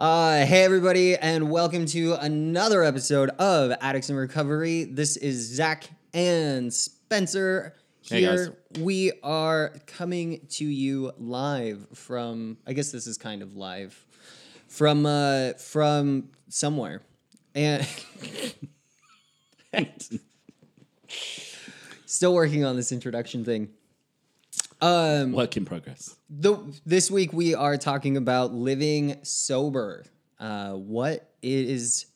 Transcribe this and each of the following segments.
Uh, hey, everybody, and welcome to another episode of Addicts in Recovery. This is Zach and Spencer Hey, here. we are coming to you live from, I guess this is kind of live, from uh, from somewhere, and still working on this introduction thing. Um, Work in progress. the, this week we are talking about living sober. Uh, what is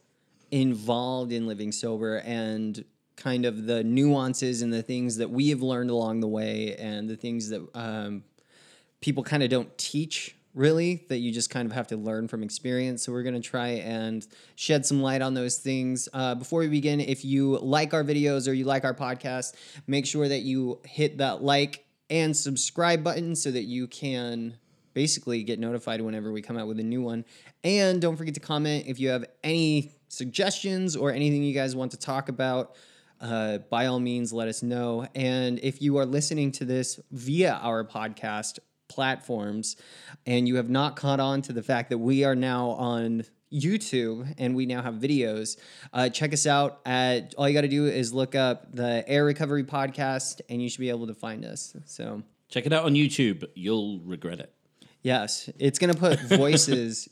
involved in living sober and kind of the nuances and the things that we have learned along the way and the things that um, people kind of don't teach really that you just kind of have to learn from experience so we're going to try and shed some light on those things uh, before we begin if you like our videos or you like our podcast make sure that you hit that like and subscribe button so that you can basically get notified whenever we come out with a new one and don't forget to comment if you have any suggestions or anything you guys want to talk about uh, by all means, let us know. And if you are listening to this via our podcast platforms and you have not caught on to the fact that we are now on YouTube and we now have videos, uh, check us out at all you got to do is look up the Air Recovery Podcast and you should be able to find us. So, Check it out on YouTube. You'll regret it. yes, it's going to put voices,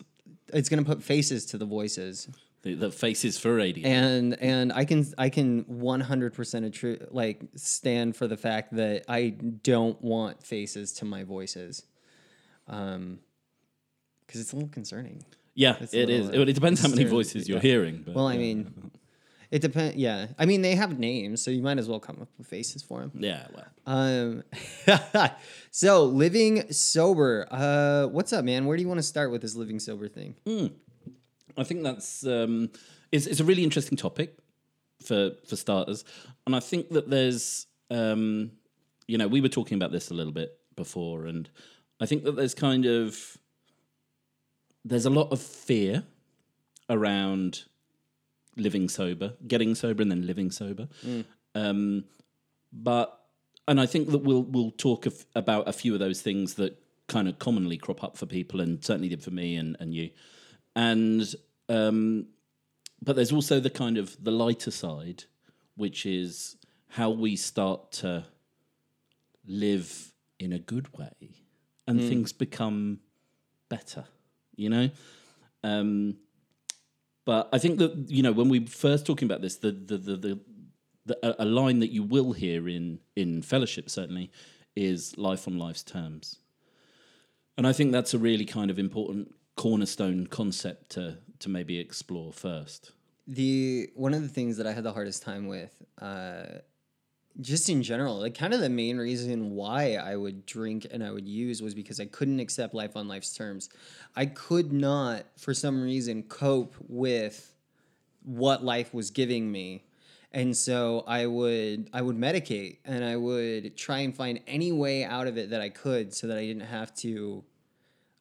it's going to put faces to the voices. The, the faces for radio. and and I can I can one hundred percent attri- like stand for the fact that I don't want faces to my voices, um, because it's a little concerning. Yeah, it is. uh, It depends how many voices you're yeah. hearing. But, Well, I yeah. mean, it depends. Yeah, I mean they have names, so you might as well come up with faces for them. yeah, well, Um, so living sober. Uh, what's up, man? Where do you want to start with this living sober thing? I think that's um, it's, it's a really interesting topic for for starters, and I think that there's um, you know we were talking about this a little bit before, and I think that there's kind of there's a lot of fear around living sober, getting sober, and then living sober. Um, but and I think that we'll we'll talk about a few of those things that kind of commonly crop up for people, and certainly did for me and and you. And um, but there's also the kind of the lighter side, which is how we start to live in a good way, and things become better. You know. Um, but I think that you know when we first talking about this, the the the, the, the a- line that you will hear in in fellowship certainly is life on life's terms, and I think that's a really kind of important cornerstone concept to to maybe explore first. the one of the things that I had the hardest time with, uh, just in general, like kind of the main reason why I would drink and I would use was because I couldn't accept life on life's terms. I could not, for some reason, cope with what life was giving me. And so I would I would medicate and I would try and find any way out of it that I could so that I didn't have to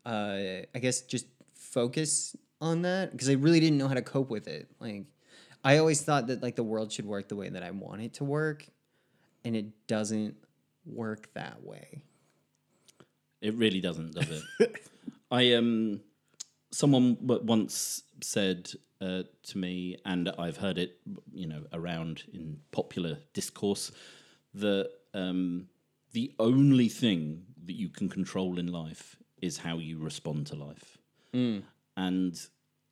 uh, I guess just focus on that because I really didn't know how to cope with it. Like I always thought that like the world should work the way that I want it to work, and it doesn't work that way. It really doesn't, does it? I um, someone once said uh, to me, and I've heard it, you know, around in popular discourse, that um, the only thing that you can control in life is how you respond to life, and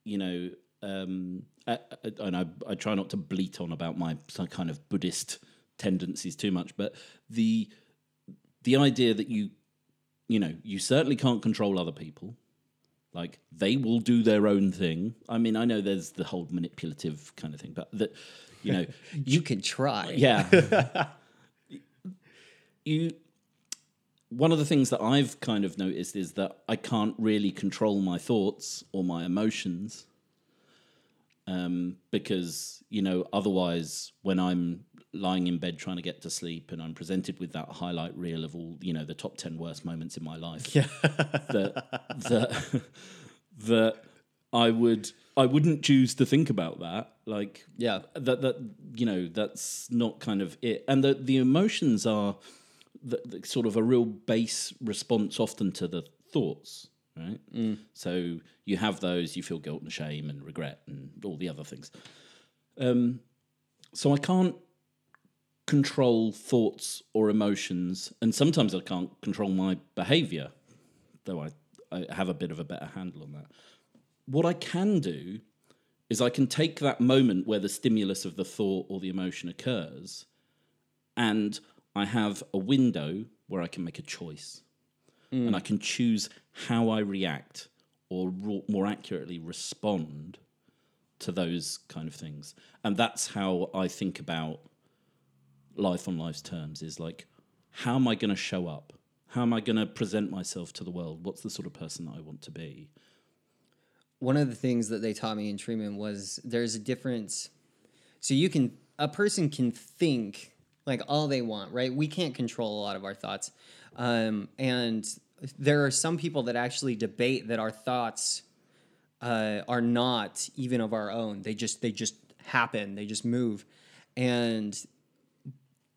you know. Um, I, I- and I, I try not to bleat on about my some kind of Buddhist tendencies too much, but the the idea that you you know, you certainly can't control other people. Like they will do their own thing. I mean, I know there's the whole manipulative kind of thing, but that you know, You can try. yeah. you one of the things that I've kind of noticed is that I can't really control my thoughts or my emotions. Um, because, you know, otherwise when I'm lying in bed trying to get to sleep and I'm presented with that highlight reel of all, you know, the top ten worst moments in my life. Yeah. that that that I would I wouldn't choose to think about that. Like Yeah. that that you know that's not kind of it and the the emotions are the, the sort of a real base response often to the thoughts right? So you have those, you feel guilt and shame and regret and all the other things. Um, so I can't control thoughts or emotions, and sometimes I can't control my behavior, though I, I have a bit of a better handle on that. What I can do is I can take that moment where the stimulus of the thought or the emotion occurs, and I have a window where I can make a choice. Hmm. And I can choose how I react or more accurately respond to those kind of things. And that's how I think about life on life's terms is like, how am I going to show up? How am I going to present myself to the world? What's the sort of person that I want to be? one of the things that they taught me in treatment was there's a difference. So you can a person can think like all they want, right? We can't control a lot of our thoughts, um, and there are some people that actually debate that our thoughts uh, are not even of our own. They just they just happen. They just move, and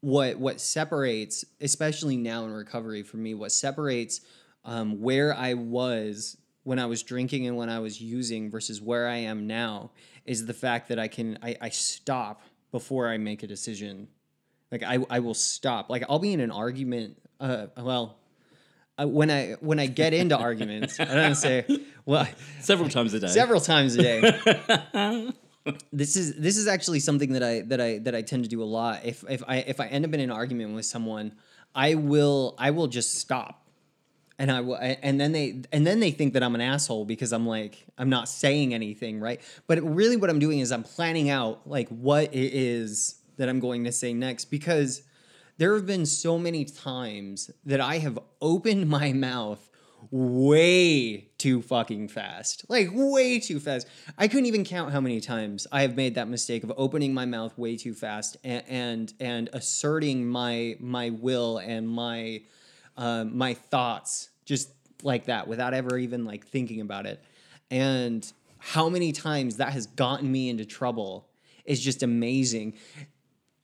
what what separates, especially now in recovery for me, what separates um, where I was when I was drinking and when I was using versus where I am now is the fact that I can I, I stop before I make a decision. Like I, I will stop. Like I'll be in an argument. Uh, well, uh, when I when I get into arguments, I don't say well Several times a day. several times a day. this is this is actually something that I that I that I tend to do a lot. If if I if I end up in an argument with someone, I will I will just stop. And I will, and then they, and then they think that I'm an asshole because I'm like, I'm not saying anything, right? But it- really, what I'm doing is I'm planning out like what it is that I'm going to say next because there have been so many times that I have opened my mouth way too fucking fast. Like way too fast. I couldn't even count how many times I have made that mistake of opening my mouth way too fast and and, and asserting my my will and my uh, my thoughts just like that without ever even like thinking about it. And how many times that has gotten me into trouble is just amazing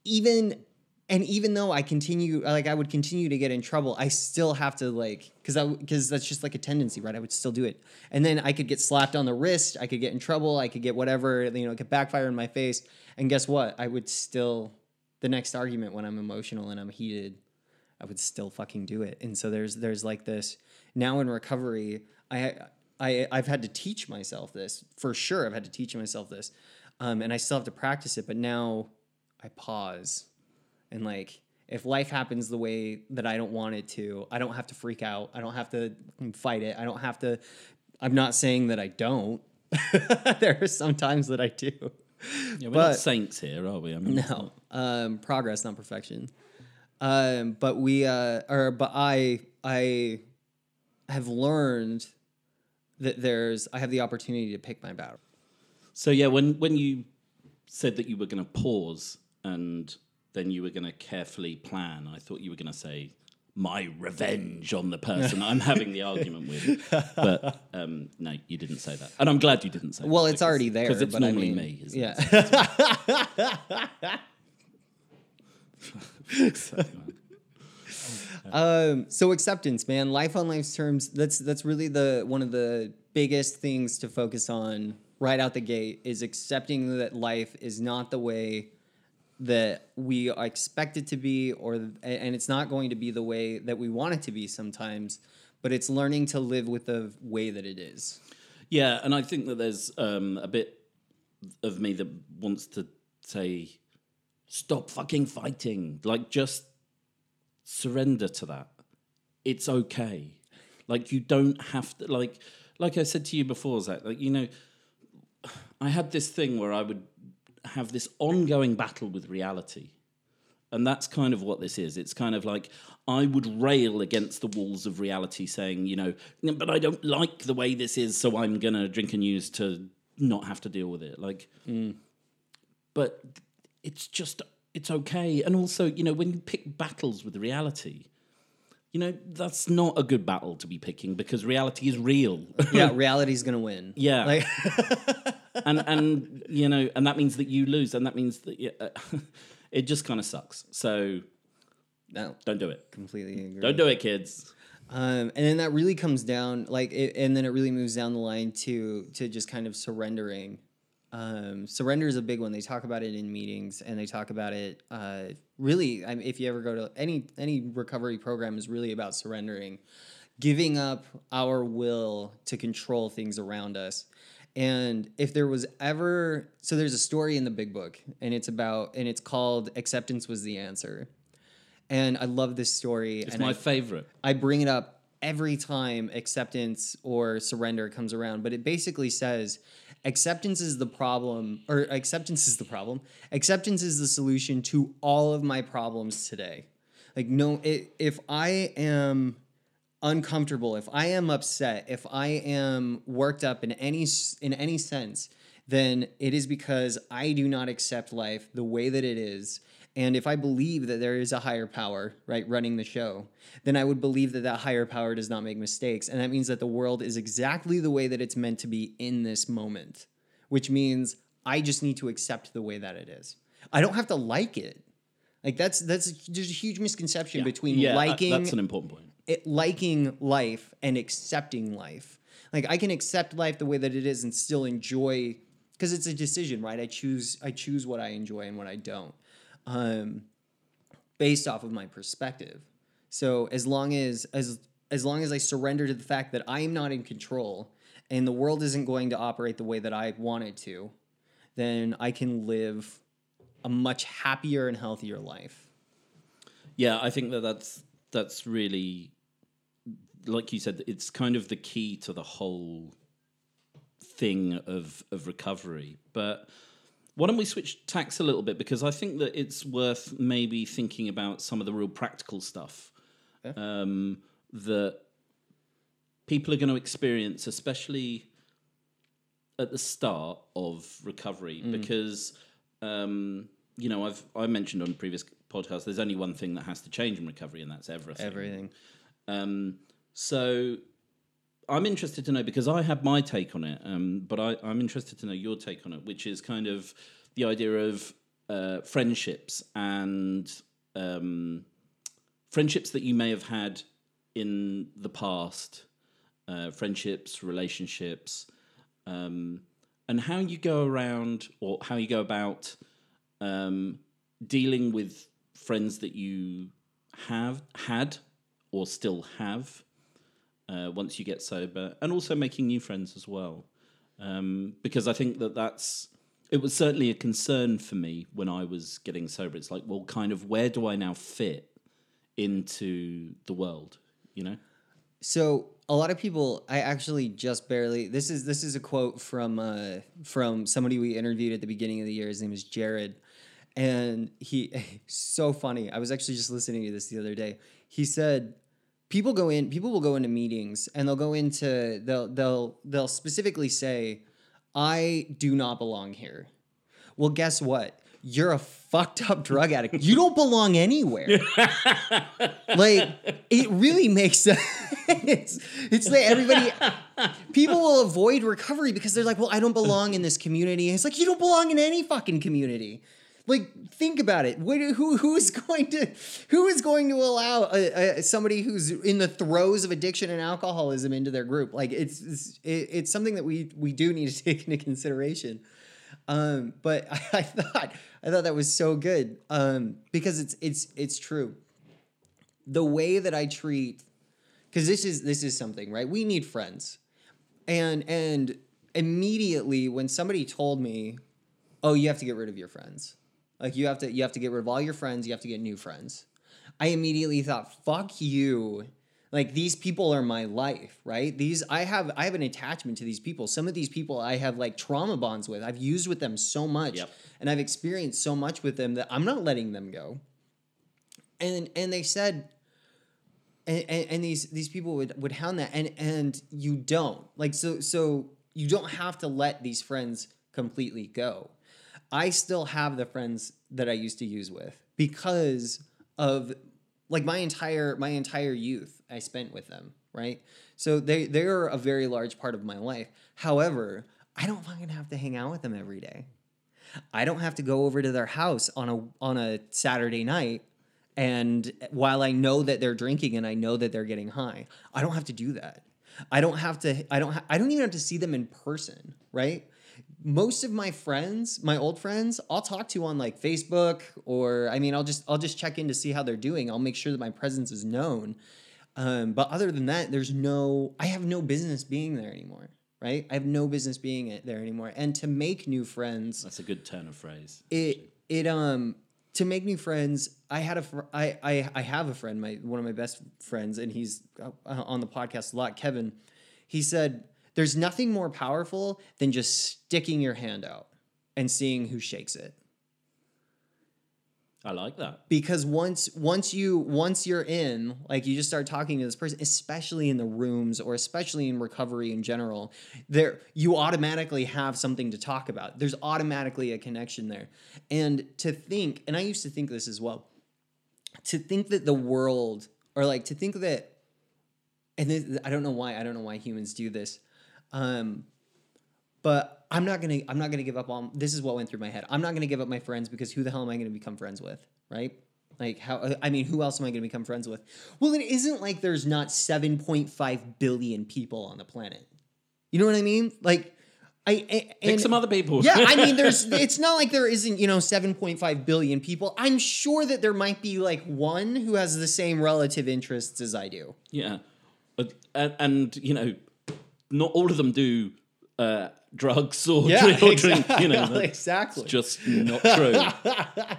even and even though I continue like I would continue to get in trouble, I still have to like because I because that's just like a tendency, right? I would still do it, and then I could get slapped on the wrist, I could get in trouble, I could get whatever, you know, it could backfire in my face, and guess what? I would still the next argument when I'm emotional and I'm heated, I would still fucking do it. And so there's there's like this now in recovery, I I I've had to teach myself this for sure. I've had to teach myself this, um, and I still have to practice it. But now I pause and like if life happens the way that I don't want it to, I don't have to freak out. I don't have to fight it. I don't have to. I'm not saying that I don't. there are some times that I do. Yeah, we're But- not saints here, are we? I mean, No, um, progress, not perfection. Um, but we, uh, or but I, I have learned that there's, I have the opportunity to pick my battle. So yeah, when when you said that you were going to pause and then you were going to carefully plan, I thought you were going to say my revenge on the person I'm having the argument with. But um, no, you didn't say that, and I'm glad you didn't say. That. Well, that it's already there. because it's but I normally mean, me. Isn't yeah. It? Um, so acceptance, man, life on life's terms. That's that's really the one of the biggest things to focus on right out the gate is accepting that life is not the way that we expect it to be, or and it's not going to be the way that we want it to be sometimes. But it's learning to live with the way that it is. Yeah, and I think that there's um, a bit of me that wants to say, stop fucking fighting. Like, just surrender to that. It's okay. Like, you don't have to, like, like I said to you before, Zach, like, you know, I had this thing where I would have this ongoing battle with reality. And that's kind of what this is. It's kind of like I would rail against the walls of reality, saying, you know, but I don't like the way this is, so I'm going to drink and use to not have to deal with it. Like, mm. but it's just, it's okay. And also, you know, when you pick battles with reality, you know, that's not a good battle to be picking because reality is real. Yeah, reality's gonna win. Yeah. like and and you know, and that means that you lose, and that means that uh, it just kind of sucks. So no, don't do it. completely agree. Don't do it, kids. Um, and then that really comes down like, it, and then it really moves down the line to to just kind of surrendering. Um, surrender is a big one. They talk about it in meetings, and they talk about it. Uh, really, I mean, if you ever go to any any recovery program, is really about surrendering, giving up our will to control things around us. And if there was ever, so there's a story in the big book, and it's about, and it's called "Acceptance Was the Answer." And I love this story. It's my I, favorite. I bring it up every time acceptance or surrender comes around, but it basically says acceptance is the problem, or acceptance is the problem. Acceptance is the solution to all of my problems today. Like, no, it, if I am uncomfortable, if I am upset, if I am worked up in any in any sense, then it is because I do not accept life the way that it is. And if I believe that there is a higher power, right, running the show, then I would believe that that higher power does not make mistakes. And that means that the world is exactly the way that it's meant to be in this moment, which means I just need to accept the way that it is. I don't have to like it. Like that's that's there's a huge misconception between yeah, liking that's an important point. it, liking life and accepting life. Like I can accept life the way that it is and still enjoy because it's a decision, right? I choose I choose what I enjoy and what I don't, um, based off of my perspective. So as long as as as long as I surrender to the fact that I am not in control and the world isn't going to operate the way that I want it to, then I can live a much happier and healthier life. Yeah, I think that that's that's really, like you said, it's kind of the key to the whole thing of of recovery. But why don't we switch tacks a little bit because I think that it's worth maybe thinking about some of the real practical stuff um, that people are going to experience, especially at the start of recovery, because um, you know I've I mentioned on previous podcasts there's only one thing that has to change in recovery, and that's everything. Everything. Um, so I'm interested to know because I have my take on it, um, but I, I'm interested to know your take on it, which is kind of the idea of uh, friendships and um, friendships that you may have had in the past, uh, friendships, relationships, um, and how you go around or how you go about um, dealing with friends that you have had or still have uh, once you get sober, and also making new friends as well. Um, because I think that that's it was certainly a concern for me when I was getting sober. It's like, well, kind of where do I now fit into the world? You know? So a lot of people, I actually just barely. This is this is a quote from uh, from somebody we interviewed at the beginning of the year. His name is Jared, and he so funny. I was actually just listening to this the other day. He said, "People go in. People will go into meetings, and they'll go into they'll they'll they'll specifically say, I do not belong here.' Well, guess what? You're a fucked up drug addict. You don't belong anywhere. like it really makes sense. it's it's that everybody people will avoid recovery because they're like, well, I don't belong in this community. And it's like you don't belong in any fucking community. Like think about it. Who who is going to who is going to allow a, a, somebody who's in the throes of addiction and alcoholism into their group? Like it's it's, it, it's something that we we do need to take into consideration. Um, but I, I thought I thought that was so good um, because it's it's it's true. The way that I treat, because this is this is something right. We need friends, and and immediately when somebody told me, "Oh, you have to get rid of your friends," like you have to you have to get rid of all your friends, you have to get new friends. I immediately thought, "Fuck you." like these people are my life right these i have i have an attachment to these people some of these people i have like trauma bonds with i've used with them so much Yep. and i've experienced so much with them that i'm not letting them go and and they said and, and, and these these people would would hound that and and you don't like so so you don't have to let these friends completely go i still have the friends that i used to use with because of like my entire my entire youth i spent with them right so they they're a very large part of my life however i don't fucking have to hang out with them every day i don't have to go over to their house on a on a saturday night And while I know that they're drinking and I know that they're getting high, I don't have to do that. I don't have to. I don't. Ha- I don't even have to see them in person, right? Most of my friends, my old friends, I'll talk to on like Facebook or I mean, I'll just I'll just check in to see how they're doing. I'll make sure that my presence is known. Um, but other than that, there's no. I have no business being there anymore, right? I have no business being it there anymore. And to make new friends, That's a good turn of phrase. it it um to make new friends i had a fr- I, I i have a friend my one of my best friends and he's uh, on the podcast a lot kevin he said there's nothing more powerful than just sticking your hand out and seeing who shakes it. I like that. because once once you once you're in like you just start talking to this person especially in the rooms or especially in recovery in general there you automatically have something to talk about. There's automatically a connection there. And to think and i used to think this as well to think that the world or like to think that and this, i don't know why i don't know why humans do this um but I'm not gonna I'm not gonna give up on this is what went through my head. I'm not gonna give up my friends because who the hell am I gonna become friends with, right? Like how I mean, who else am I gonna become friends with? Well, it isn't like there's not 7.5 billion people on the planet. You know what I mean? Like I, Pick and- some other people. yeah, I mean, there's. It's not like there isn't, you know, 7.5 billion people. I'm sure that there might be like one who has the same relative interests as I do. Yeah, and, and you know, not all of them do uh, drugs or, drink, or drink. You know, exactly. just not true.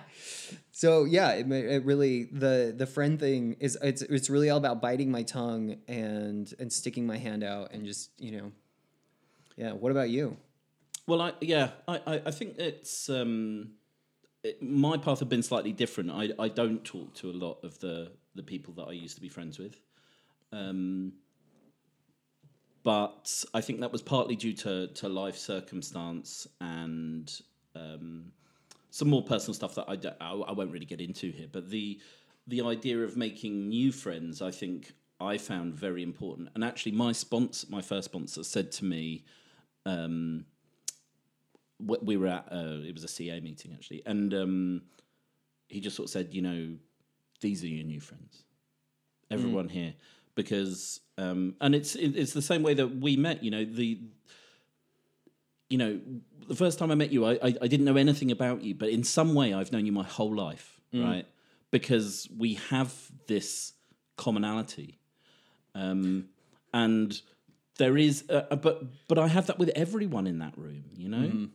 So yeah, it, it really the the friend thing is it's it's really all about biting my tongue and and sticking my hand out and just you know, yeah. What about you? Well, I yeah, I I, I think it's um, it, my path have been slightly different. I I don't talk to a lot of the the people that I used to be friends with. Um, but I think that was partly due to to life circumstance and um, some more personal stuff that I, I I won't really get into here. But the the idea of making new friends, I think I found very important. And actually, my sponsor, my first sponsor, said to me. Um, we were at uh, it was a CA meeting actually, and um, he just sort of said, you know, these are your new friends, everyone here, because um, and it's it's the same way that we met. You know the. You know, the first time I met you, I, I I didn't know anything about you, but in some way, I've known you my whole life, right? Because we have this commonality, um, and there is, uh, uh, but but I have that with everyone in that room, you know.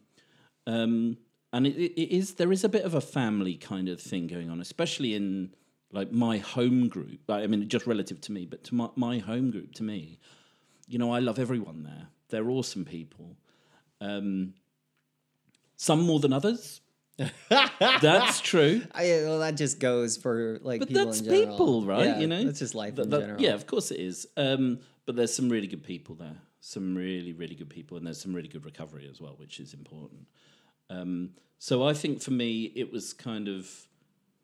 Um, and it it is there is a bit of a family kind of thing going on, especially in like my home group. I mean, just relative to me, but to my, my home group, to me, you know, I love everyone there. They're awesome people. Um, some more than others. That's true. I, well, that just goes for like But people that's in general. people, right? Yeah, you know, that's just life Th- in that- general. Yeah, of course it is. Um, but there's some really good people there. Some really, really good people, and there's some really good recovery as well, which is important. Um, so I think for me, it was kind of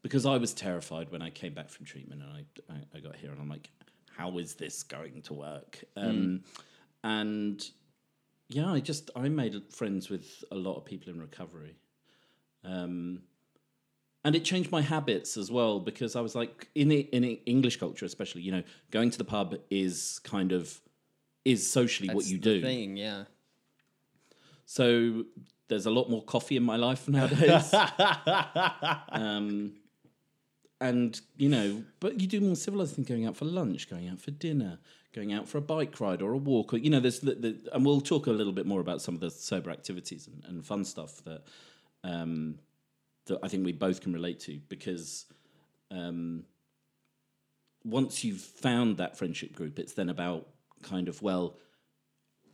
because I was terrified when I came back from treatment, and I I, I got here, and I'm like, how is this going to work? Um, And yeah, I just I made friends with a lot of people in recovery. Um, and it changed my habits as well because I was like in the, in the English culture, especially you know, going to the pub is kind of is socially what you do. Thing, yeah. So there's a lot more coffee in my life nowadays. um, and you know, but you do more civilized things: going out for lunch, going out for dinner, going out for a bike ride or a walk. Or you know, there's the, the and we'll talk a little bit more about some of the sober activities and, and fun stuff that um, that I think we both can relate to because. Um, once you've found that friendship group, it's then about kind of, well,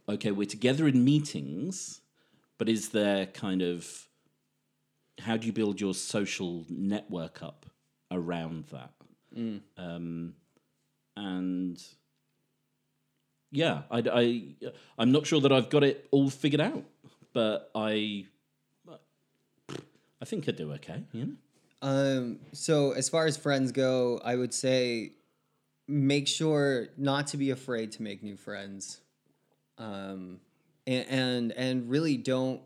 okay, we're together in meetings, but is there kind of how do you build your social network up around that? Um, and yeah, I, I, I'm not sure that I've got it all figured out, but I, I think I do okay. You know? Um, so as far as friends go, I would say make sure not to be afraid to make new friends. Um, and, and and really don't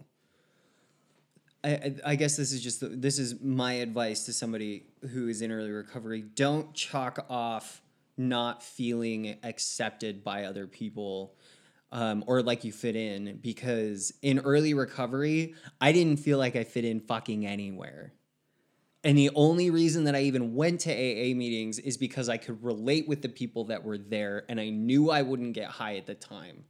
I, I- guess this is just the, this is my advice to somebody who is in early recovery. Don't chalk off not feeling accepted by other people um, or like you fit in because in early recovery, I didn't feel like I fit in fucking anywhere. And the only reason that I even went to AA meetings is because I could relate with the people that were there and I knew I wouldn't get high at the time.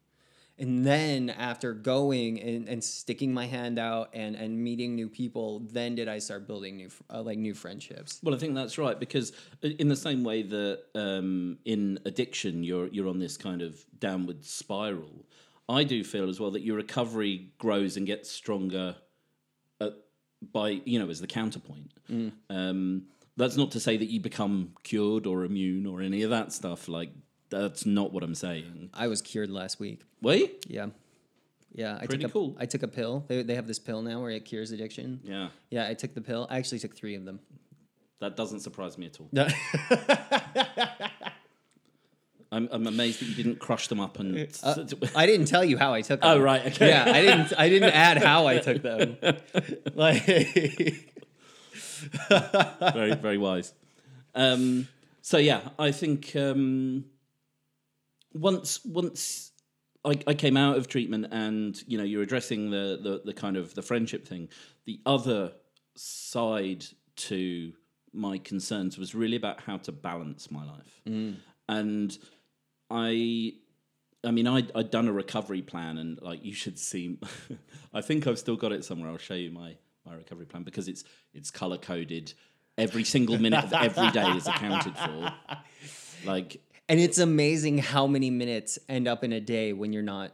And then after going and, and sticking my hand out and, and meeting new people, then did I start building new uh, like new friendships. Well, I think that's right because in the same way that um, in addiction you're you're on this kind of downward spiral, I do feel as well that your recovery grows and gets stronger at, by you know as the counterpoint. Um, that's not to say that you become cured or immune or any of that stuff. Like that's not what I'm saying. I was cured last week. Wait, Yeah. Yeah, I Pretty took a, cool. I took a pill. They, they have this pill now where it cures addiction. yeah, Yeah, I took the pill. I actually took three of them. that doesn't surprise me at all. No. I'm, I'm amazed that you didn't crush them up and. I didn't tell you how I took them. oh right, okay. Yeah, I didn't. I didn't add how I took them. Like, very very wise. Um, so yeah, I think um, once once I, I came out of treatment and you know you're addressing the, the the kind of the friendship thing, the other side to my concerns was really about how to balance my life, mm. and I I mean, I I'd done a recovery plan, and like you should see. I think I've still got it somewhere. I'll show you my my recovery plan because it's it's color coded. Every single minute of every day is accounted for. Like and it's amazing how many minutes end up in a day when you're not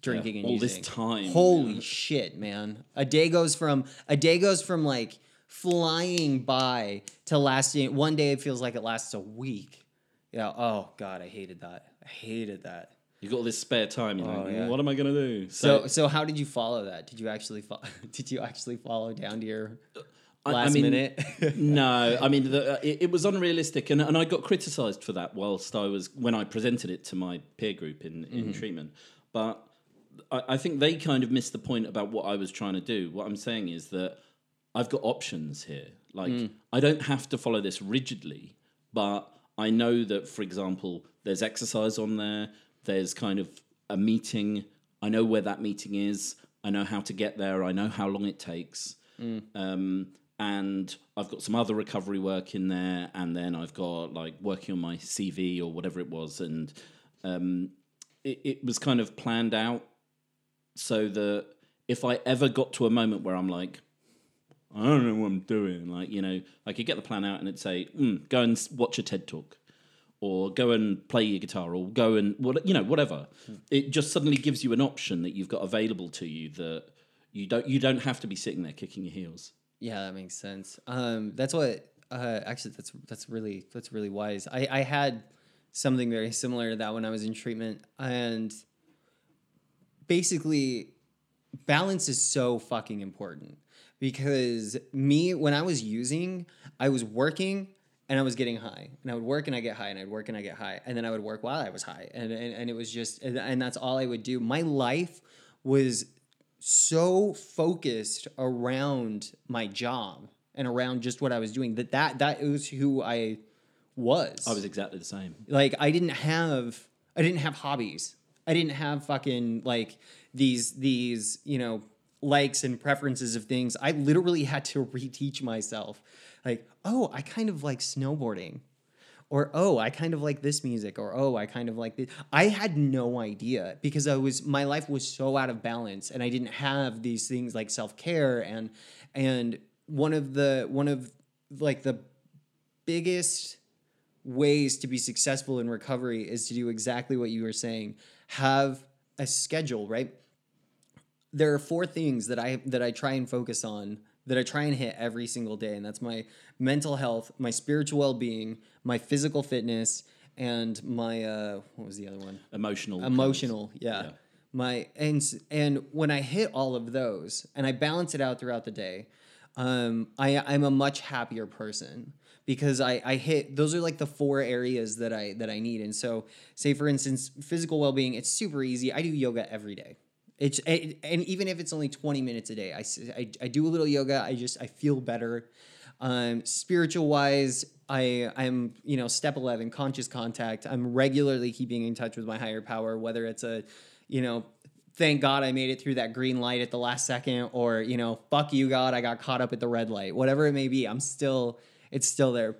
drinking and all this time. Holy shit, man! A day goes from a day goes from like flying by to lasting. One day it feels like it lasts a week. Yeah. Oh god, I hated that. I hated that. you got all this spare time. You're Oh, like, yeah. what am I gonna do? So, so how did you follow that? Did you actually fo- did you actually follow down to your I- I last mean, minute? no, I mean the, uh, it, it was unrealistic, and, and I got criticised for that whilst I was when I presented it to my peer group in, in Mm-hmm. treatment. But I, I think they kind of missed the point about what I was trying to do. What I'm saying is that I've got options here. Like Mm. I don't have to follow this rigidly, but I know that, for example, there's exercise on there. There's kind of a meeting. I know where that meeting is. I know how to get there. I know how long it takes. Um, and I've got some other recovery work in there, and then I've got like working on my CV or whatever it was, and um, it, it was kind of planned out so that if I ever got to a moment where I'm like, I don't know what I'm doing, like you know, I could get the plan out and it'd say, mm, go and watch a TED talk, or go and play your guitar, or go and what you know, whatever. It just suddenly gives you an option that you've got available to you that you don't you don't have to be sitting there kicking your heels. Yeah, that makes sense. Um, that's what. Uh, actually, that's that's really that's really wise. I I had something very similar to that when I was in treatment, and basically, balance is so fucking important because me when I was using, I was working and I was getting high, and I would work and I get high, and I'd work and I get high, and then I would work while I was high, and and, and it was just and, and that's all I would do. My life was so focused around my job and around just what I was doing that that that was who I was. I was exactly the same. like I didn't have I didn't have hobbies. I didn't have fucking like these these, you know, likes and preferences of things. I literally had to reteach myself. Like, oh, I kind of like snowboarding. Or oh, I kind of like this music, or oh, I kind of like this. I had no idea because I was my life was so out of balance, and I didn't have these things like self care and and one of the one of like the biggest ways to be successful in recovery is to do exactly what you were saying. Have a schedule, right? There are four things that I that I try and focus on that I try and hit every single day, and that's my mental health, my spiritual well-being, my physical fitness, and my uh, what was the other one? Emotional. emotional yeah. yeah. my and and when i hit all of those and i balance it out throughout the day um i i'm a much happier person because i i hit those are like the four areas that i that i need and so say for instance physical well-being it's super easy i do yoga every day It's and even if it's only 20 minutes a day, I, I, I do a little yoga. I just I feel better. Um, spiritual wise, I I'm you know step 11 conscious contact. I'm regularly keeping in touch with my higher power, whether it's a you know thank God I made it through that green light at the last second, or you know fuck you God I got caught up at the red light. Whatever it may be, I'm still it's still there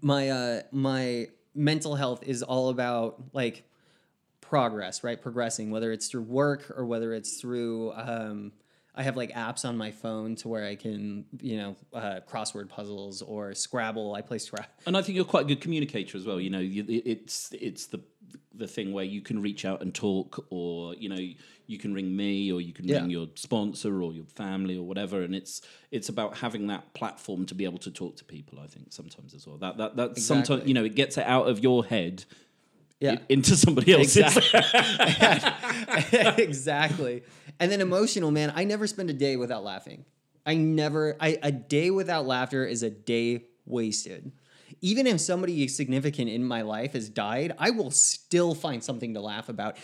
my uh my mental health is all about like progress right progressing whether it's through work or whether it's through um i have like apps on my phone to where i can you know uh, crossword puzzles or scrabble i play scrabble And I think you're quite a good communicator as well. You know, you, it's it's the the thing where you can reach out and talk, or you know, you can ring me, or you can Yeah. ring your sponsor or your family or whatever. And it's it's about having that platform to be able to talk to people. I think sometimes as well. That that that sometimes you know it gets it out of your head yeah into somebody else's. exactly. And then emotional, man. I never spend a day without laughing. I never. I a day without laughter is a day wasted. Even if somebody significant in my life has died, I will still find something to laugh about.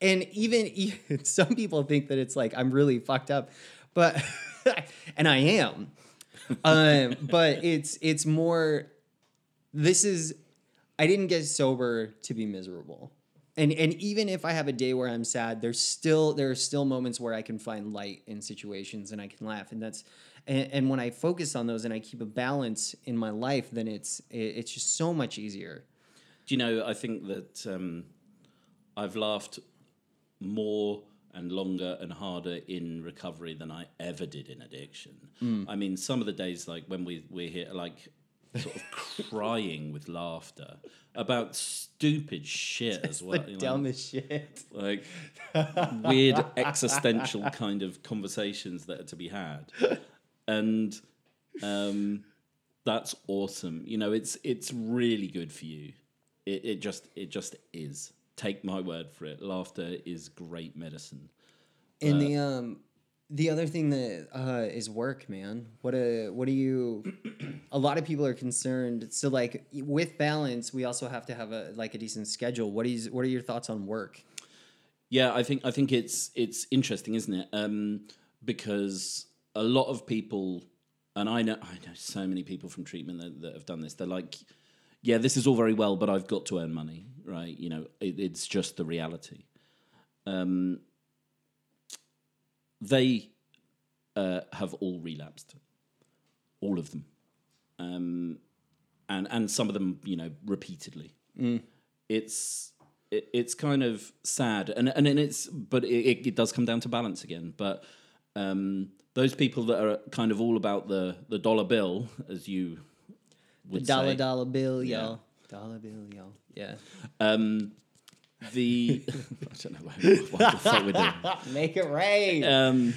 And even, even some people think that it's like I'm really fucked up, but and I am. Um, but it's it's more. This is I didn't get sober to be miserable. And and even if I have a day where I'm sad, there's still there are still moments where I can find light in situations and I can laugh. And that's and, and when I focus on those and I keep a balance in my life, then it's it, it's just so much easier. Do you know? I think that um, I've laughed more and longer and harder in recovery than I ever did in addiction. I mean, some of the days, like when we we're here, like sort of crying with laughter about stupid shit as well. the you know, dumbest shit. like weird existential kind of conversations that are to be had, and um, that's awesome. You know, it's it's really good for you. It, it just it just is. Take my word for it. Laughter is great medicine. And the um the other thing that uh, is work, man. What a what do you? A lot of people are concerned. So like with balance, we also have to have a like a decent schedule. What is what are your thoughts on work? Yeah, I think I think it's it's interesting, isn't it? Um, because a lot of people, and I know I know so many people from treatment that, that have done this. They're like, yeah, this is all very well, but I've got to earn money, right? You know, it, it's just the reality. Um, they uh, have all relapsed, all of them, um, and and some of them, you know, repeatedly. It's it, it's kind of sad, and and it's but it, it, does come down to balance again. But um, those people that are kind of all about the the dollar bill, as you would Dollar say, dollar bill, y'all. Dollar bill, y'all. Yeah. um, the I don't know what, what the fuck we're doing. Make it rain. Um,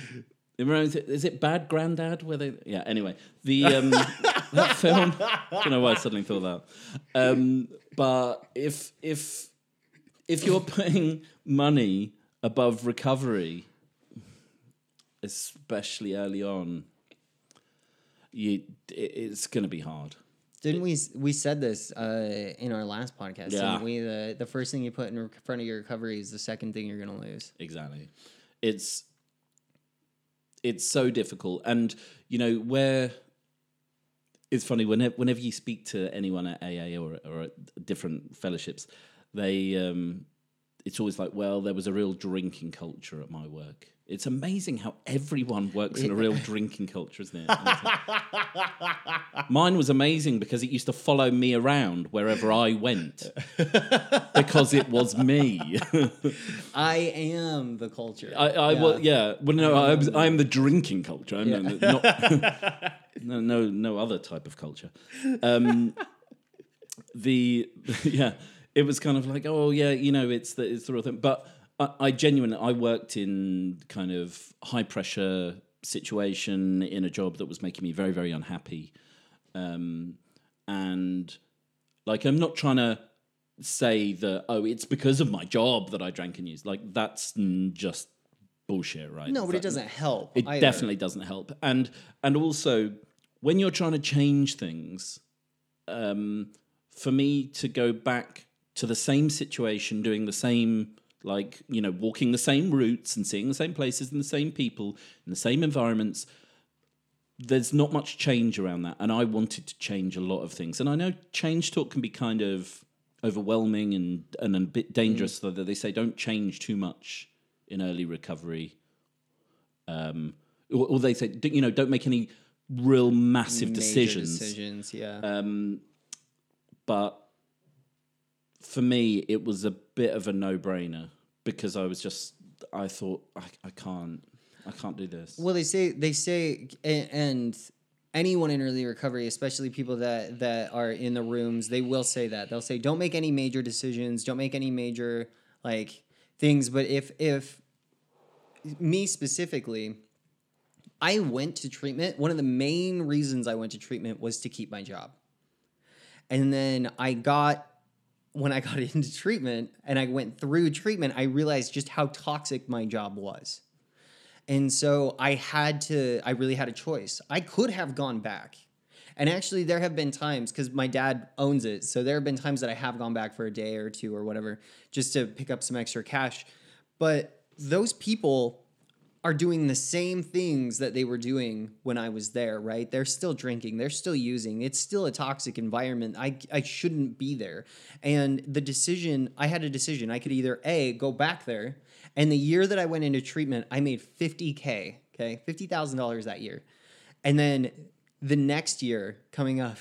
is it, is it Bad Grandad? Where they? Yeah. Anyway, the um, that film. I don't know why I suddenly thought that. Um, but if if if you're putting money above recovery, especially early on, you it, it's going to be hard. Didn't we? We said this uh, in our last podcast. Yeah. Didn't we? The the first thing you put in front of your recovery is the second thing you're gonna lose. Exactly. It's it's so difficult, and you know where. It's funny whenever whenever you speak to anyone at AA or or at different fellowships, they um, it's always like, well, there was a real drinking culture at my work. It's amazing how everyone works in a real drinking culture, isn't it? And it's like- Mine was amazing because it used to follow me around wherever I went because it was me. I am the culture. I, I Yeah. well, yeah. Well, no, I'm, I'm the drinking culture. I'm no- not no, no, no other type of culture. Um, the yeah, it was kind of like, oh yeah, you know, it's the it's the real thing. But I, I genuinely, I worked in kind of high pressure situation in a job that was making me very, very unhappy, um, and like I'm not trying to say that oh it's because of my job that I drank and used like that's just bullshit right No, but it doesn't help. it either. definitely doesn't help and and also when you're trying to change things um for me to go back to the same situation doing the same like you know walking the same routes and seeing the same places and the same people in the same environments there's not much change around that. And i wanted to change a lot of things. And i know change talk can be kind of overwhelming and and a bit dangerous so that they say don't change too much in early recovery. Um or, or they say you know don't make any real massive Major decisions. Decisions, yeah. um, but for me, it was a bit of a no-brainer because I was just I thought I, I can't I can't do this. Well, they say they say, a- and anyone in early recovery, especially people that that are in the rooms, they will say that they'll say, "Don't make any major decisions. Don't make any major like things." But if if me specifically, I went to treatment. One of the main reasons I went to treatment was to keep my job, and then I got when I got into treatment and I went through treatment, I realized just how toxic my job was. And so I had to, I really had a choice. I could have gone back. And actually, there have been times, because my dad owns it. So there have been times that I have gone back for a day or two or whatever just to pick up some extra cash. But those people are doing the same things that they were doing when I was there, right? They're still drinking, they're still using. It's still a toxic environment. I I shouldn't be there. And the decision, I had a decision. I could either A, go back there, and the year that I went into treatment, I made 50k, okay? $50,000 that year. And then the next year coming up,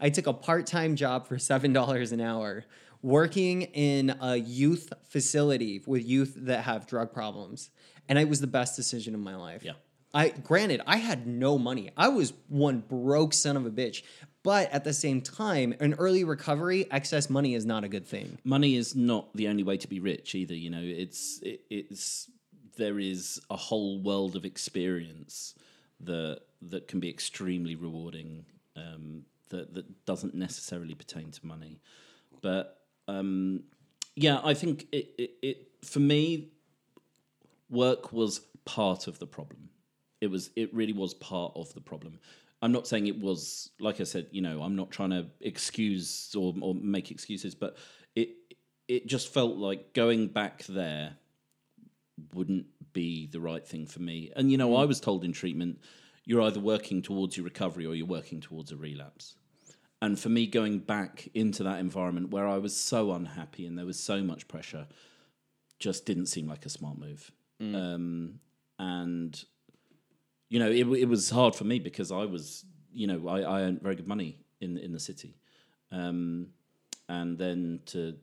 I took a part-time job for $7 an hour working in a youth facility with youth that have drug problems. And it was the best decision of my life. Yeah. I granted I had no money. I was one broke son of a bitch. But at the same time, in early recovery, excess money is not a good thing. Money is not the only way to be rich either. You know, it's it, it's there is a whole world of experience that that can be extremely rewarding. Um, that that doesn't necessarily pertain to money, but um, yeah, I think it, it, it for me work was part of the problem. It was it really was part of the problem. I'm not saying it was like I said, you know, I'm not trying to excuse or, or make excuses, but it it just felt like going back there wouldn't be the right thing for me. And you know, I mm. was told in treatment, you're either working towards your recovery or you're working towards a relapse. And for me, going back into that environment where I was so unhappy and there was so much pressure, just didn't seem like a smart move. Um, and you know, it, it was hard for me because I was, you know, I, I earned very good money in in the city, um, and then to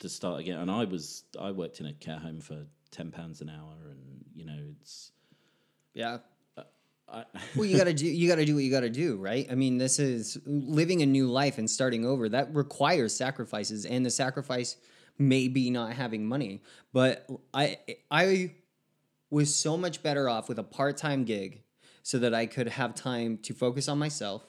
to start again, and I was I worked in a care home for ten pounds an hour, and you know, it's Yeah. I, well, you gotta do you gotta do what you gotta do, right? I mean, this is living a new life and starting over. That requires sacrifices, and the sacrifice may be not having money. But I I was so much better off with a part time gig, so that I could have time to focus on myself.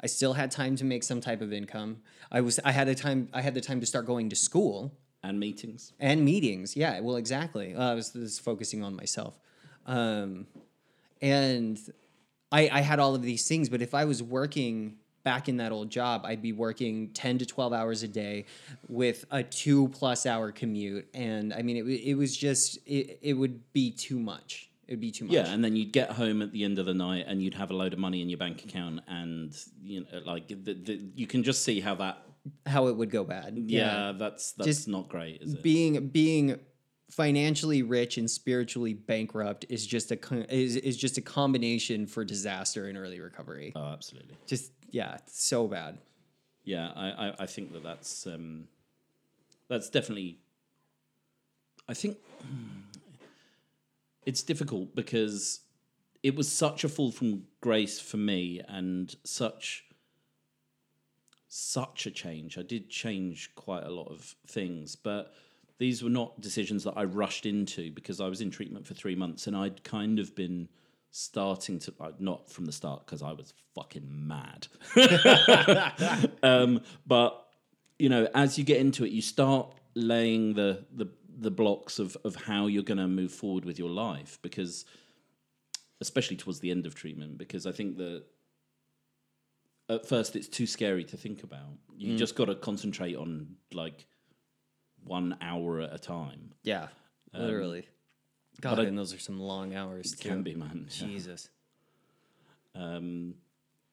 I still had time to make some type of income. I was I had a time I had the time to start going to school and meetings. and meetings. Yeah, well, exactly. Uh, I was just focusing on myself, um, and I, I had all of these things. But if I was working back in that old job, I'd be working ten to twelve hours a day with a two plus hour commute, and I mean, it it was just it, it would be too much. It would be too much. Yeah, and then you'd get home at the end of the night, and you'd have a load of money in your bank account, and you know, like the, the, you can just see how that. how it would go bad. Yeah, that's that's Just not great, is it? being being financially rich and spiritually bankrupt is just a is, is just a combination for disaster and early recovery. oh, absolutely. Just yeah, so bad. Yeah, I, I, I think that that's um, that's definitely. I think it's difficult because it was such a fall from grace for me, and such such a change. I did change quite a lot of things, but these were not decisions that I rushed into because I was in treatment for three months and I'd kind of been starting to uh, not from the start because I was fucking mad. um, but you know, as you get into it, you start laying the the the blocks of of how you're going to move forward with your life because especially towards the end of treatment because I think that at first it's too scary to think about. You just got to concentrate on like one hour at a time Yeah. Literally. God, I- and those are some long hours too. Can be, man. Yeah. Jesus. Um,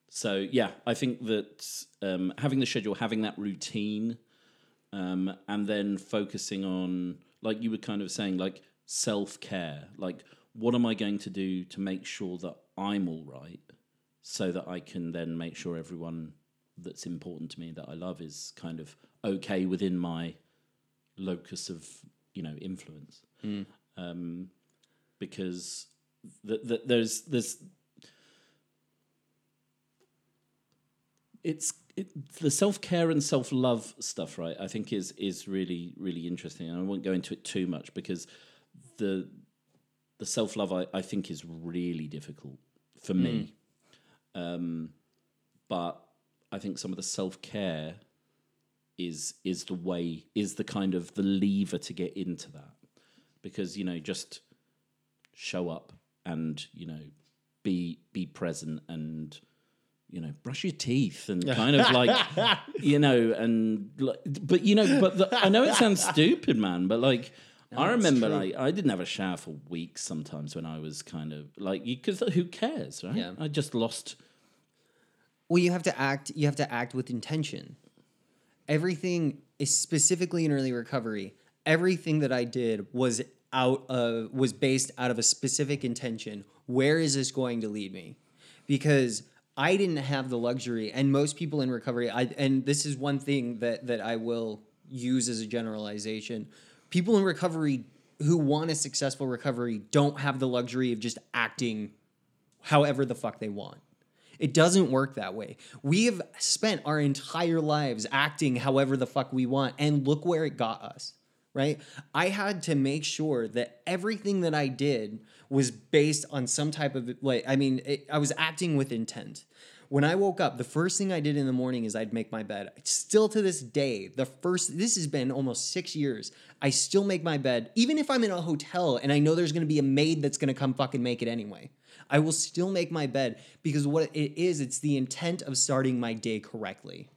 so yeah, I think that um, having the schedule, having that routine, um, and then focusing on, like you were kind of saying, like self care. Like, what am I going to do to make sure that I'm all right, so that I can then make sure everyone that's important to me that I love is kind of okay within my locus of you know influence. Um, because th- th- there's there's it's it, the self care and self love stuff, right? I think is is really really interesting, and I won't go into it too much because the the self love I, I think is really difficult for me. Um, but I think some of the self care is is the way is the kind of the lever to get into that because you know just show up and you know be be present and you know brush your teeth and kind of like you know and like, but you know but the, I know it sounds stupid man but like I remember like I didn't have a shower for weeks sometimes when I was kind of like because who cares right Yeah. I just lost Well, you have to act. You have to act with intention. Everything is specifically in early recovery. Everything that I did was out of was based out of a specific intention. Where is this going to lead me? Because I didn't have the luxury, and most people in recovery. I and this is one thing that that I will use as a generalization. People in recovery who want a successful recovery don't have the luxury of just acting however the fuck they want. It doesn't work that way. We have spent our entire lives acting however the fuck we want, and look where it got us, right? I had to make sure that everything that I did was based on some type of, like, I mean, it, I was acting with intent. When I woke up, the first thing I did in the morning is I'd make my bed. Still to this day, the first, this has been almost six years. I still make my bed, even if I'm in a hotel and I know there's gonna be a maid that's gonna come fucking make it anyway. I will still make my bed because what it is, it's the intent of starting my day correctly,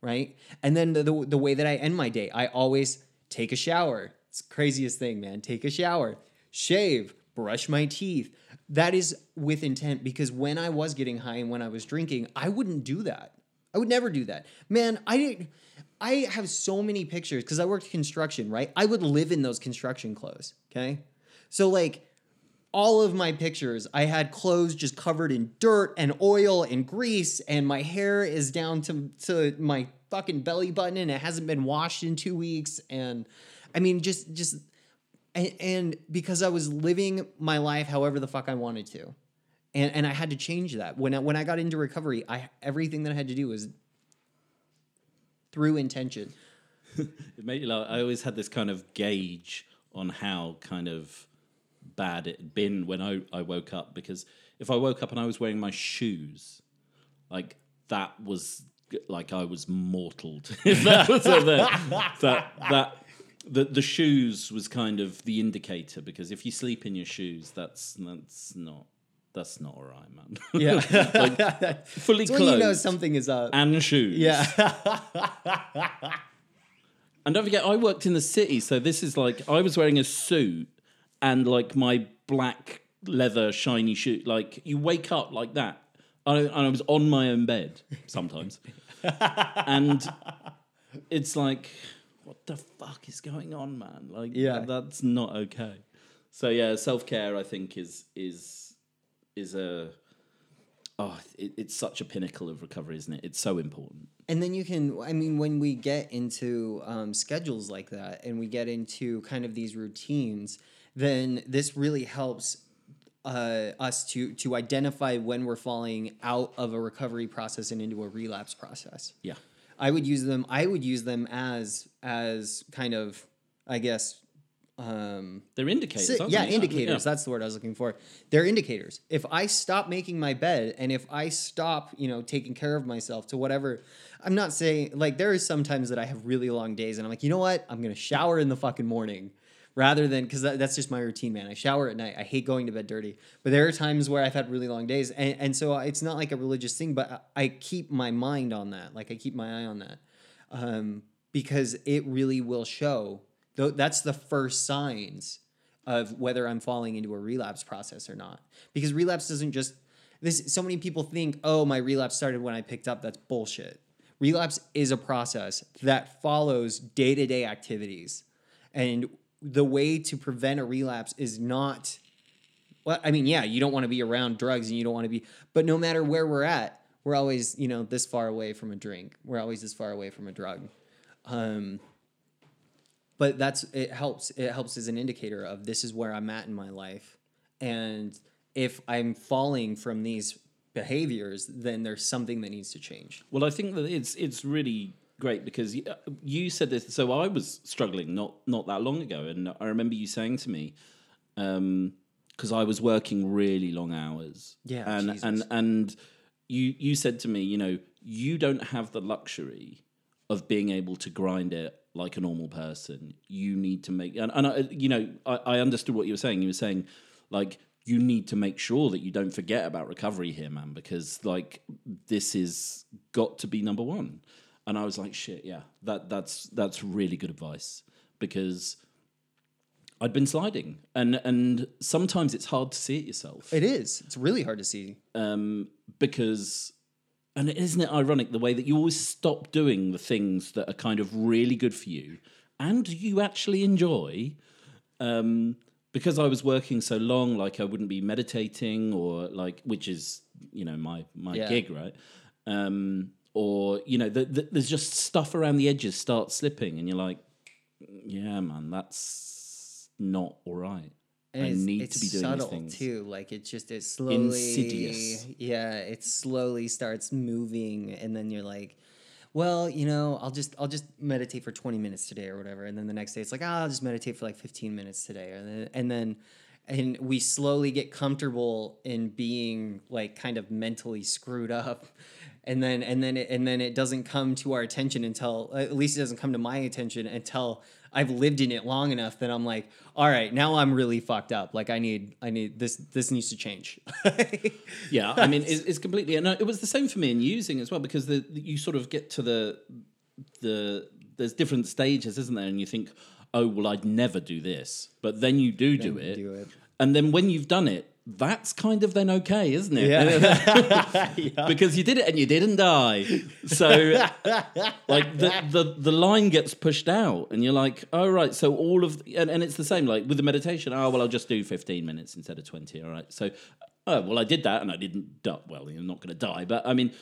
right? And then the, the, the way that I end my day, I always take a shower. It's craziest thing, man. Take a shower, shave, brush my teeth. That is with intent because when I was getting high and when I was drinking, I wouldn't do that. I would never do that. Man, I didn't. I have so many pictures because I worked construction, right? I would live in those construction clothes, okay? So, like, all of my pictures, I had clothes just covered in dirt and oil and grease, and my hair is down to, to my fucking belly button and it hasn't been washed in two weeks. And I mean, just, just, and, and because I was living my life however the fuck I wanted to. And, and I had to change that. When I, when I got into recovery, I everything that I had to do was through intention. It made you laugh. I always had this kind of gauge on how kind of bad it had been when I, I woke up because if I woke up and I was wearing my shoes, like that was like I was mortal. if that was a, that that the the shoes was kind of the indicator because if you sleep in your shoes, that's that's not that's not all right, man. Yeah. like fully It's when you know something is up. and shoes. yeah. And don't forget, I worked in the city, so this is like I was wearing a suit and like my black leather shiny shoe. Like you wake up like that. I, and I was on my own bed sometimes, and it's like, what the fuck is going on, man? Like, Yeah. that's not okay. So yeah, self care, I think, is is is a oh, it, it's such a pinnacle of recovery, isn't it? It's so important. And then you can, I mean, when we get into um, schedules like that and we get into kind of these routines, then this really helps uh, us to to identify when we're falling out of a recovery process and into a relapse process. Yeah. I would use them. I would use them as as kind of, I guess, um, They're indicators. Si- yeah, they? indicators. Yeah. That's the word I was looking for. They're indicators. If I stop making my bed and if I stop, you know, taking care of myself to whatever, I'm not saying like there is sometimes that I have really long days and I'm like, you know what? I'm gonna shower in the fucking morning rather than because that, that's just my routine, man. I shower at night. I hate going to bed dirty. But there are times where I've had really long days, and, and so it's not like a religious thing, but I I keep my mind on that. Like I keep my eye on that um, because it really will show. Though that's the first signs. of whether I'm falling into a relapse process or not. Because relapse doesn't just this so many people think, "Oh, my relapse started when I picked up." That's bullshit. Relapse is a process that follows day-to-day activities. And the way to prevent a relapse is not well, I mean, yeah, you don't want to be around drugs and you don't want to be, but no matter where we're at, we're always, you know, this far away from a drink. We're always this far away from a drug. Um, but that's it helps. It helps as an indicator of this is where I'm at in my life, and if I'm falling from these behaviors, then there's something that needs to change. Well, I think that it's it's really great because you, uh, you said this. So I was struggling not not that long ago, and I remember you saying to me, um, because I was working really long hours. Yeah, and Jesus. and and you you said to me, you know, you don't have the luxury of being able to grind it like a normal person. You need to make and, and I, you know, I, I understood what you were saying. You were saying like you need to make sure that you don't forget about recovery here, man, because like this is got to be number one. And I was like, shit, yeah, that that's that's really good advice because I'd been sliding, and and sometimes it's hard to see it yourself It is. It's really hard to see. um, because and isn't it ironic the way that you always stop doing the things that are kind of really good for you and you actually enjoy um, because I was working so long like I wouldn't be meditating or like which is you know my my Yeah. gig right um, or you know the, the, there's just stuff around the edges start slipping and you're like yeah man that's not all right. And I need to be doing subtle things. too. Like it just it slowly Insidious. Yeah, it slowly starts moving, and then you're like, well, you know, I'll just I'll just meditate for 20 minutes today or whatever, and then the next day it's like, ah, I'll just meditate for like 15 minutes today, and then and then and we slowly get comfortable in being like kind of mentally screwed up and then and then it, and then it doesn't come to our attention until at least it doesn't come to my attention until I've lived in it long enough that I'm like, all right, now I'm really fucked up. Like I need I need this this needs to change. Yeah, I mean, it's, it's completely. And it was the same for me in using as well because the, you sort of get to the the there's different stages, isn't there? And you think, oh well, I'd never do this, but then you do do it, do it. and then when you've done it, that's kind of then okay, isn't it? Yeah. because you did it and you didn't die. So like the, the the line gets pushed out and you're like, oh right, so all of and, and it's the same like with the meditation, oh well I'll just do 15 minutes instead of 20. All right. So oh well I did that and I didn't die. Well, you're not gonna die, but I mean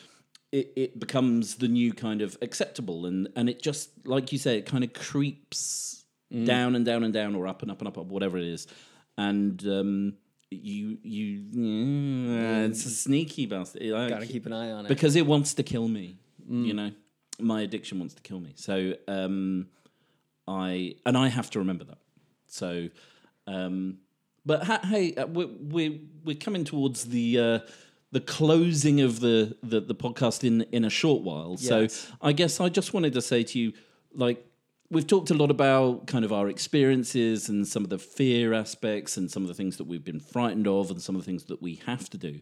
it, it becomes the new kind of acceptable and and it just like you say, it kind of creeps down and down and down or up and up and up, up whatever it is. And um you you yeah, it's a sneaky bastard. Like, Gotta keep an eye on it. because it wants to kill me. Mm. You know, my addiction wants to kill me. So um, I and I have to remember that. So, um, but ha- hey, uh, we're, we're we're coming towards the. Uh, the closing of the, the, the podcast in, in a short while. So I guess I just wanted to say to you, like, we've talked a lot about kind of our experiences and some of the fear aspects and some of the things that we've been frightened of and some of the things that we have to do.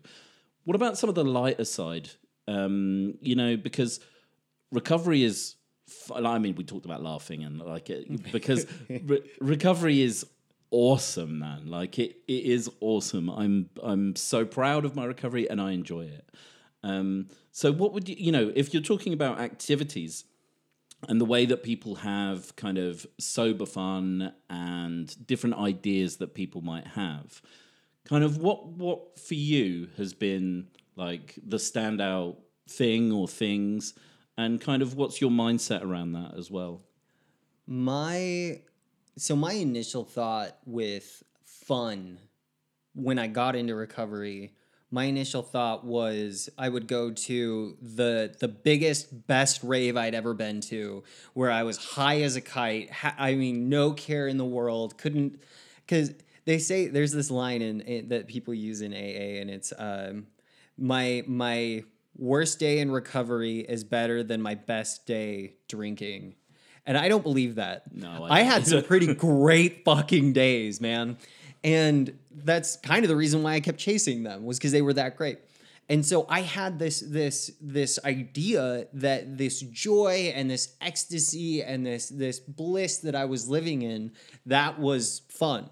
What about some of the lighter side? Um, you know, because recovery is. I mean, we talked about laughing and like it because re- recovery is awesome, man. Like it, it is awesome. I'm, I'm so proud of my recovery and I enjoy it. Um, so, what would you, you know, if you're talking about activities? And the way that people have kind of sober fun and different ideas that people might have. Kind of what what for you has been like the standout thing or things? And kind of what's your mindset around that as well? My so my initial thought with fun when I got into recovery, my initial thought was I would go to the the biggest best rave I'd ever been to where I was high as a kite. Ha- I mean no care in the world, couldn't cuz they say there's this line in, in that people use in AA and it's um my my worst day in recovery is better than my best day drinking. And I don't believe that. No, I I, had some pretty great fucking days, man. And that's kind of the reason why I kept chasing them was because they were that great. And so I had this this this idea that this joy and this ecstasy and this this bliss that I was living in that was fun.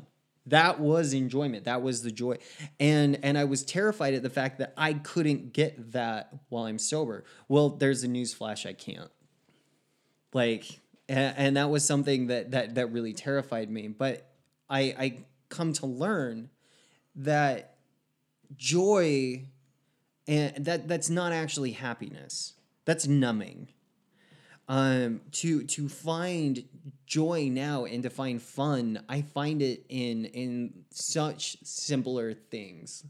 that was enjoyment. That was the joy. And and I was terrified at the fact that I couldn't get that while I'm sober. Well, there's a news flash I can't. Like and, and that was something that that that really terrified me. But I I come to learn that joy and that that's not actually happiness. That's numbing. Um, to to find joy now and to find fun, I find it in in such simpler things.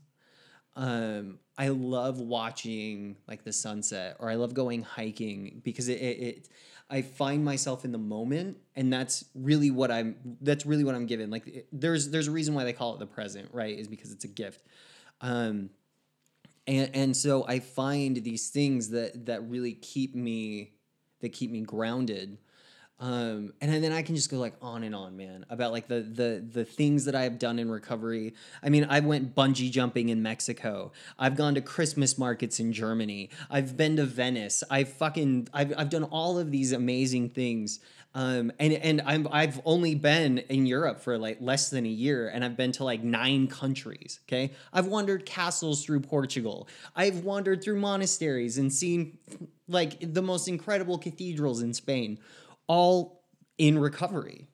Um, I love watching like the sunset, or I love going hiking because it, it, it I find myself in the moment, and that's really what I'm. That's really what I'm given. Like it, there's there's a reason why they call it the present, right? Is because it's a gift. Um, and and so I find these things that that really keep me that keep me grounded. Um, and then I can just go like on and on, man, about like the the the things that I have done in recovery. I mean, I went bungee jumping in Mexico. I've gone to Christmas markets in Germany. I've been to Venice. I've fucking I've I've done all of these amazing things. Um, and and I'm I've only been in Europe for like less than a year, and I've been to like nine countries. Okay, I've wandered castles through Portugal. I've wandered through monasteries and seen like the most incredible cathedrals in Spain all in recovery.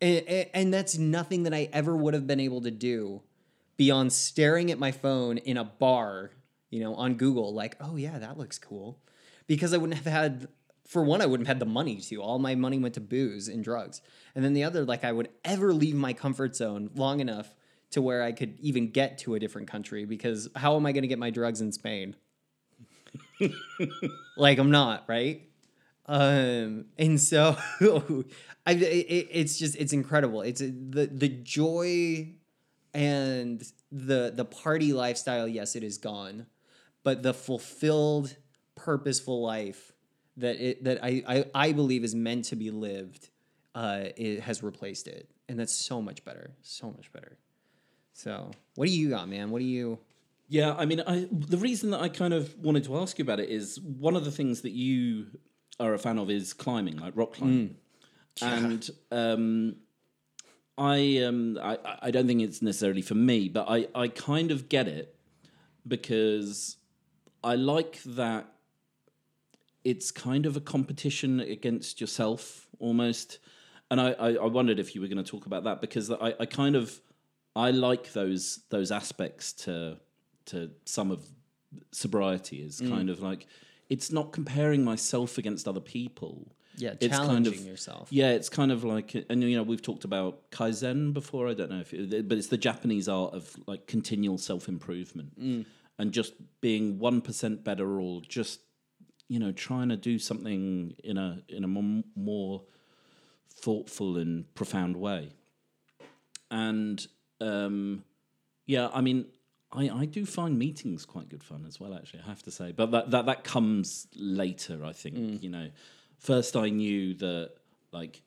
And, and, that's nothing that I ever would have been able to do beyond staring at my phone in a bar, you know, on Google, like, oh yeah, that looks cool. Because I wouldn't have had, for one, I wouldn't have had the money to. All my money went to booze and drugs. And then the other, like, I would ever leave my comfort zone long enough to where I could even get to a different country because how am I going to get my drugs in Spain? like, I'm not, right? Um, and so I, it, it's just it's incredible. It's the the joy and the the party lifestyle. Yes, it is gone, but the fulfilled, purposeful life that it that I I, I believe is meant to be lived, uh, it has replaced it, and that's so much better, so much better. So, what do you got, man? What do you? Yeah, I mean, I the reason that I kind of wanted to ask you about it is one of the things that you are a fan of is climbing, like rock climbing. Mm. And um, I, um, I I don't think it's necessarily for me, but I, I kind of get it because I like that it's kind of a competition against yourself almost. And I, I, I wondered if you were going to talk about that because I, I kind of I like those those aspects to to some of sobriety is mm. kind of like it's not comparing myself against other people. Yeah, it's challenging kind of, yourself. Yeah, it's kind of like, and you know, we've talked about kaizen before. I don't know if, it, but it's the Japanese art of like continual self improvement mm. and just being one percent better, or just you know, trying to do something in a in a more, more thoughtful and profound way. And um, yeah, I mean, I, I do find meetings quite good fun as well, actually, I have to say. But that, that, that comes later, I think. Mm. You know, first I knew that like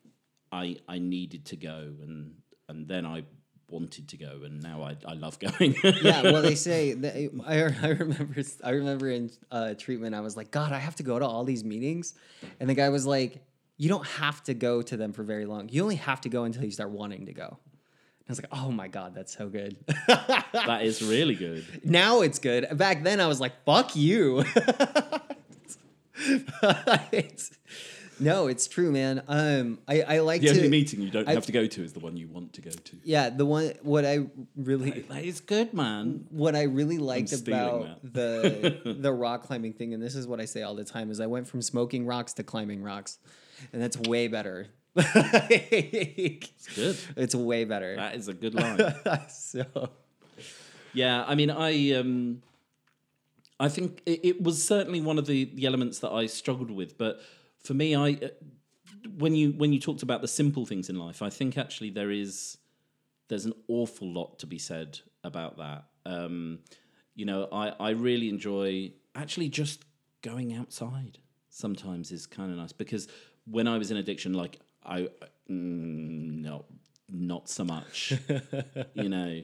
I I needed to go and and then I wanted to go and now I, I love going. yeah, well they say that, I, I remember I remember in uh, treatment I was like, God, I have to go to all these meetings. And the guy was like, You don't have to go to them for very long. You only have to go until you start wanting to go. I was like, oh my God, that's so good. that is really good. Now it's good. Back then I was like, fuck you. it's, no, it's true, man. Um, I, I like the to, only meeting you don't I, have to go to is the one you want to go to. Yeah, the one what I really that, that is good, man. What I really liked about the the rock climbing thing, and this is what I say all the time, is I went from smoking rocks to climbing rocks, and that's way better it's good. It's way better. That is a good line. so, yeah, I mean, I um, I think it, it, was certainly one of the, the elements that I struggled with. But for me, I uh, when you when you talked about the simple things in life, I think actually there is there's an awful lot to be said about that. Um, you know, I I really enjoy actually just going outside. Sometimes is kind of nice because when I was in addiction, like I mm, no, not so much. you know,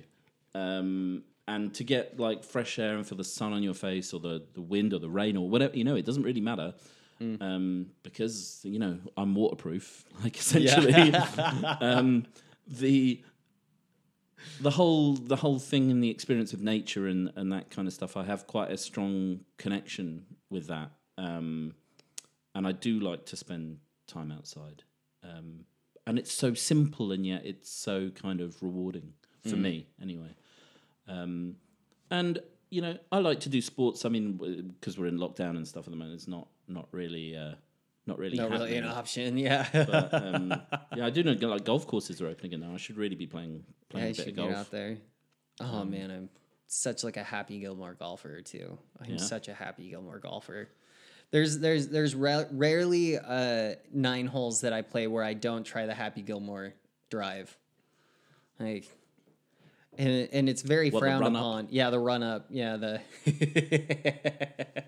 um, and to get like fresh air and feel the sun on your face, or the the wind, or the rain, or whatever, you know, it doesn't really matter. Mm. Um, because you know I'm waterproof, like essentially. Yeah. um, the the whole the whole thing and the experience of nature and and that kind of stuff. I have quite a strong connection with that, um, and I do like to spend time outside. Um, and it's so simple and yet it's so kind of rewarding for me anyway. Um, and you know, I like to do sports. I mean, because we're in lockdown and stuff at the moment, it's not not really uh, not really Not really an option. Yeah. But, um, yeah, I do know like golf courses are opening again now. I should really be playing yeah, playing I a bit should of golf. out there. Oh man, I'm such like a happy Gilmore golfer too. I'm Yeah. such a happy Gilmore golfer. There's there's there's ra- rarely uh, nine holes that I play where I don't try the Happy Gilmore drive. Like, and and it's very What, frowned run up? upon. Yeah, the run up. Yeah, the.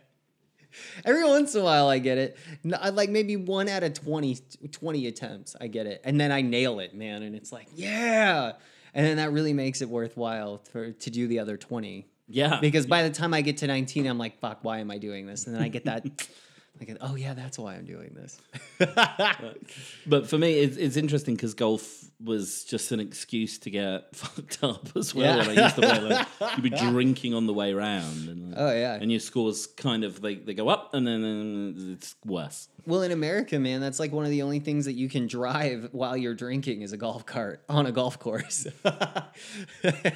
Every once in a while, I get it. No, I- like maybe one out of 20, 20 attempts, I get it, and then I nail it, man. And it's like, yeah, and then that really makes it worthwhile for to do the other twenty. Yeah, Because by the time I get to nineteen, I'm like, fuck, why am I doing this? And then I get that, like, oh yeah, that's why I'm doing this. But for me, it's, it's interesting because golf was just an excuse to get fucked up as well. Yeah. When I used to play, like, you'd be drinking on the way round, and like, Oh, yeah. and your scores kind of they, they go up, and then uh, it's worse. Well, in America, man, that's like one of the only things that you can drive while you're drinking is a golf cart on a golf course.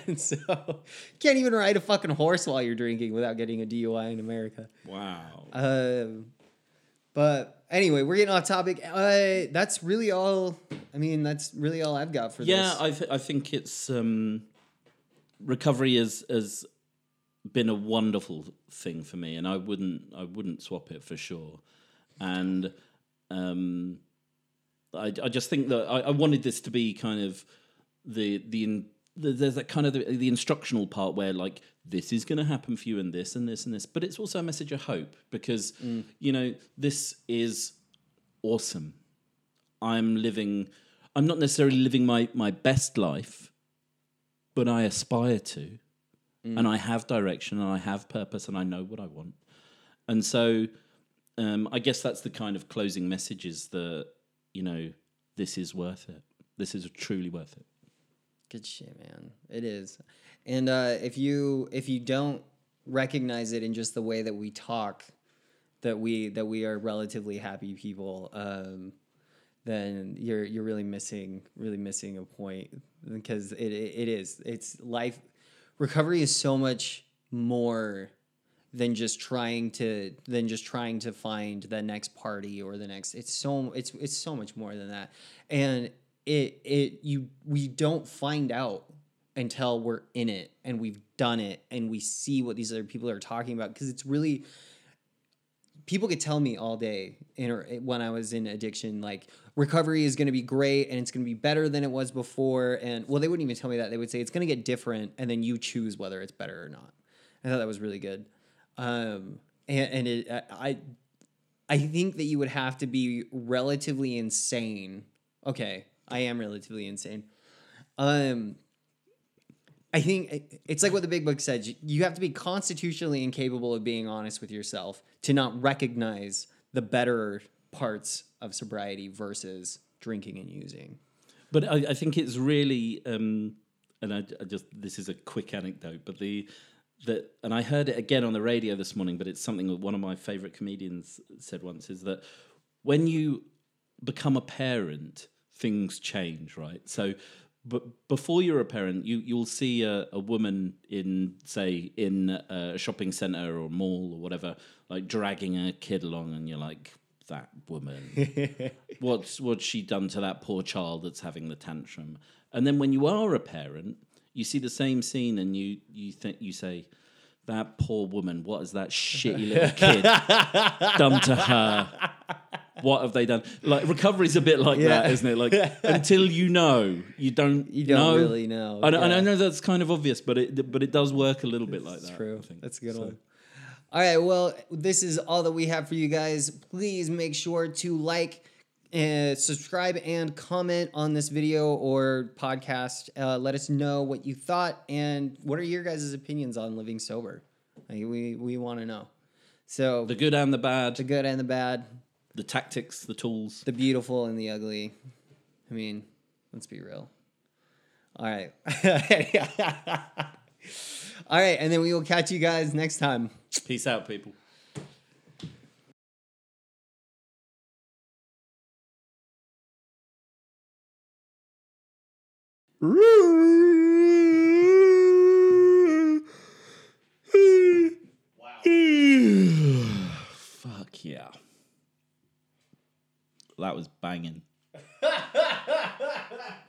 and so you can't even ride a fucking horse while you're drinking without getting a DUI in America. Wow. Um, but anyway, we're getting off topic. Uh, that's really all. I mean, that's really all I've got for yeah, this. Yeah, I th- I think it's um, recovery has has been a wonderful thing for me, and I wouldn't I wouldn't swap it for sure. And um, I I just think that I, I wanted this to be kind of the the. There's that kind of the, the instructional part where like this is going to happen for you and this and this and this but it's also a message of hope because you know this is awesome I'm living I'm not necessarily living my my best life, but I aspire to. And I have direction and I have purpose and I know what I want. And so um, I guess that's the kind of closing message is that, you know, this is worth it. This is truly worth it. Good shit, man. It is. And uh, if you if you don't recognize it in just the way that we talk, that we that we are relatively happy people, um, then you're you're really missing really missing a point because it, it it is it's life recovery is so much more than just trying to than just trying to find the next party or the next it's so it's it's so much more than that and it it you we don't find out until we're in it and we've done it and we see what these other people are talking about because it's really people could tell me all day in, when I was in addiction, like recovery is going to be great and it's going to be better than it was before. And well, they wouldn't even tell me that. They would say it's going to get different, and then you choose whether it's better or not. I thought that was really good. Um, and and it, I, I think that you would have to be relatively insane. Okay, I am relatively insane. Um, I think it's like what the big book said. You- have to be constitutionally incapable of being honest with yourself to not recognize the better parts of sobriety versus drinking and using. But I, I think it's really, um, and I, I just this is a quick anecdote, but the that, and I heard it again on the radio this morning. But it's something that one of my favorite comedians said once: is that when you become a parent, things change, right? So. But before you're a parent, you you'll see a, a woman in say in a shopping center or mall or whatever, like dragging a kid along, and you're like, that woman what's what's she done to that poor child that's having the tantrum and then when you are a parent you see the same scene and you you think you say that poor woman what has that shitty little kid done to her what have they done like recovery's a bit like Yeah. that isn't it like until you know you don't You don't know. really know. I, know and I know that's kind of obvious but it but it does work a little bit like that true. I think. That's a good So- one. All right. Well, this is all that we have for you guys. Please make sure to like, uh, subscribe, and comment on this video or podcast. Uh, let us know what you thought and what are your guys' opinions on living sober. Like, we we want to know. So the good and the bad the good and the bad, the tactics the tools the beautiful and the ugly. I mean, let's be real. All right. All right, and then we will catch you guys next time. Peace out, people. Fuck yeah. That was banging.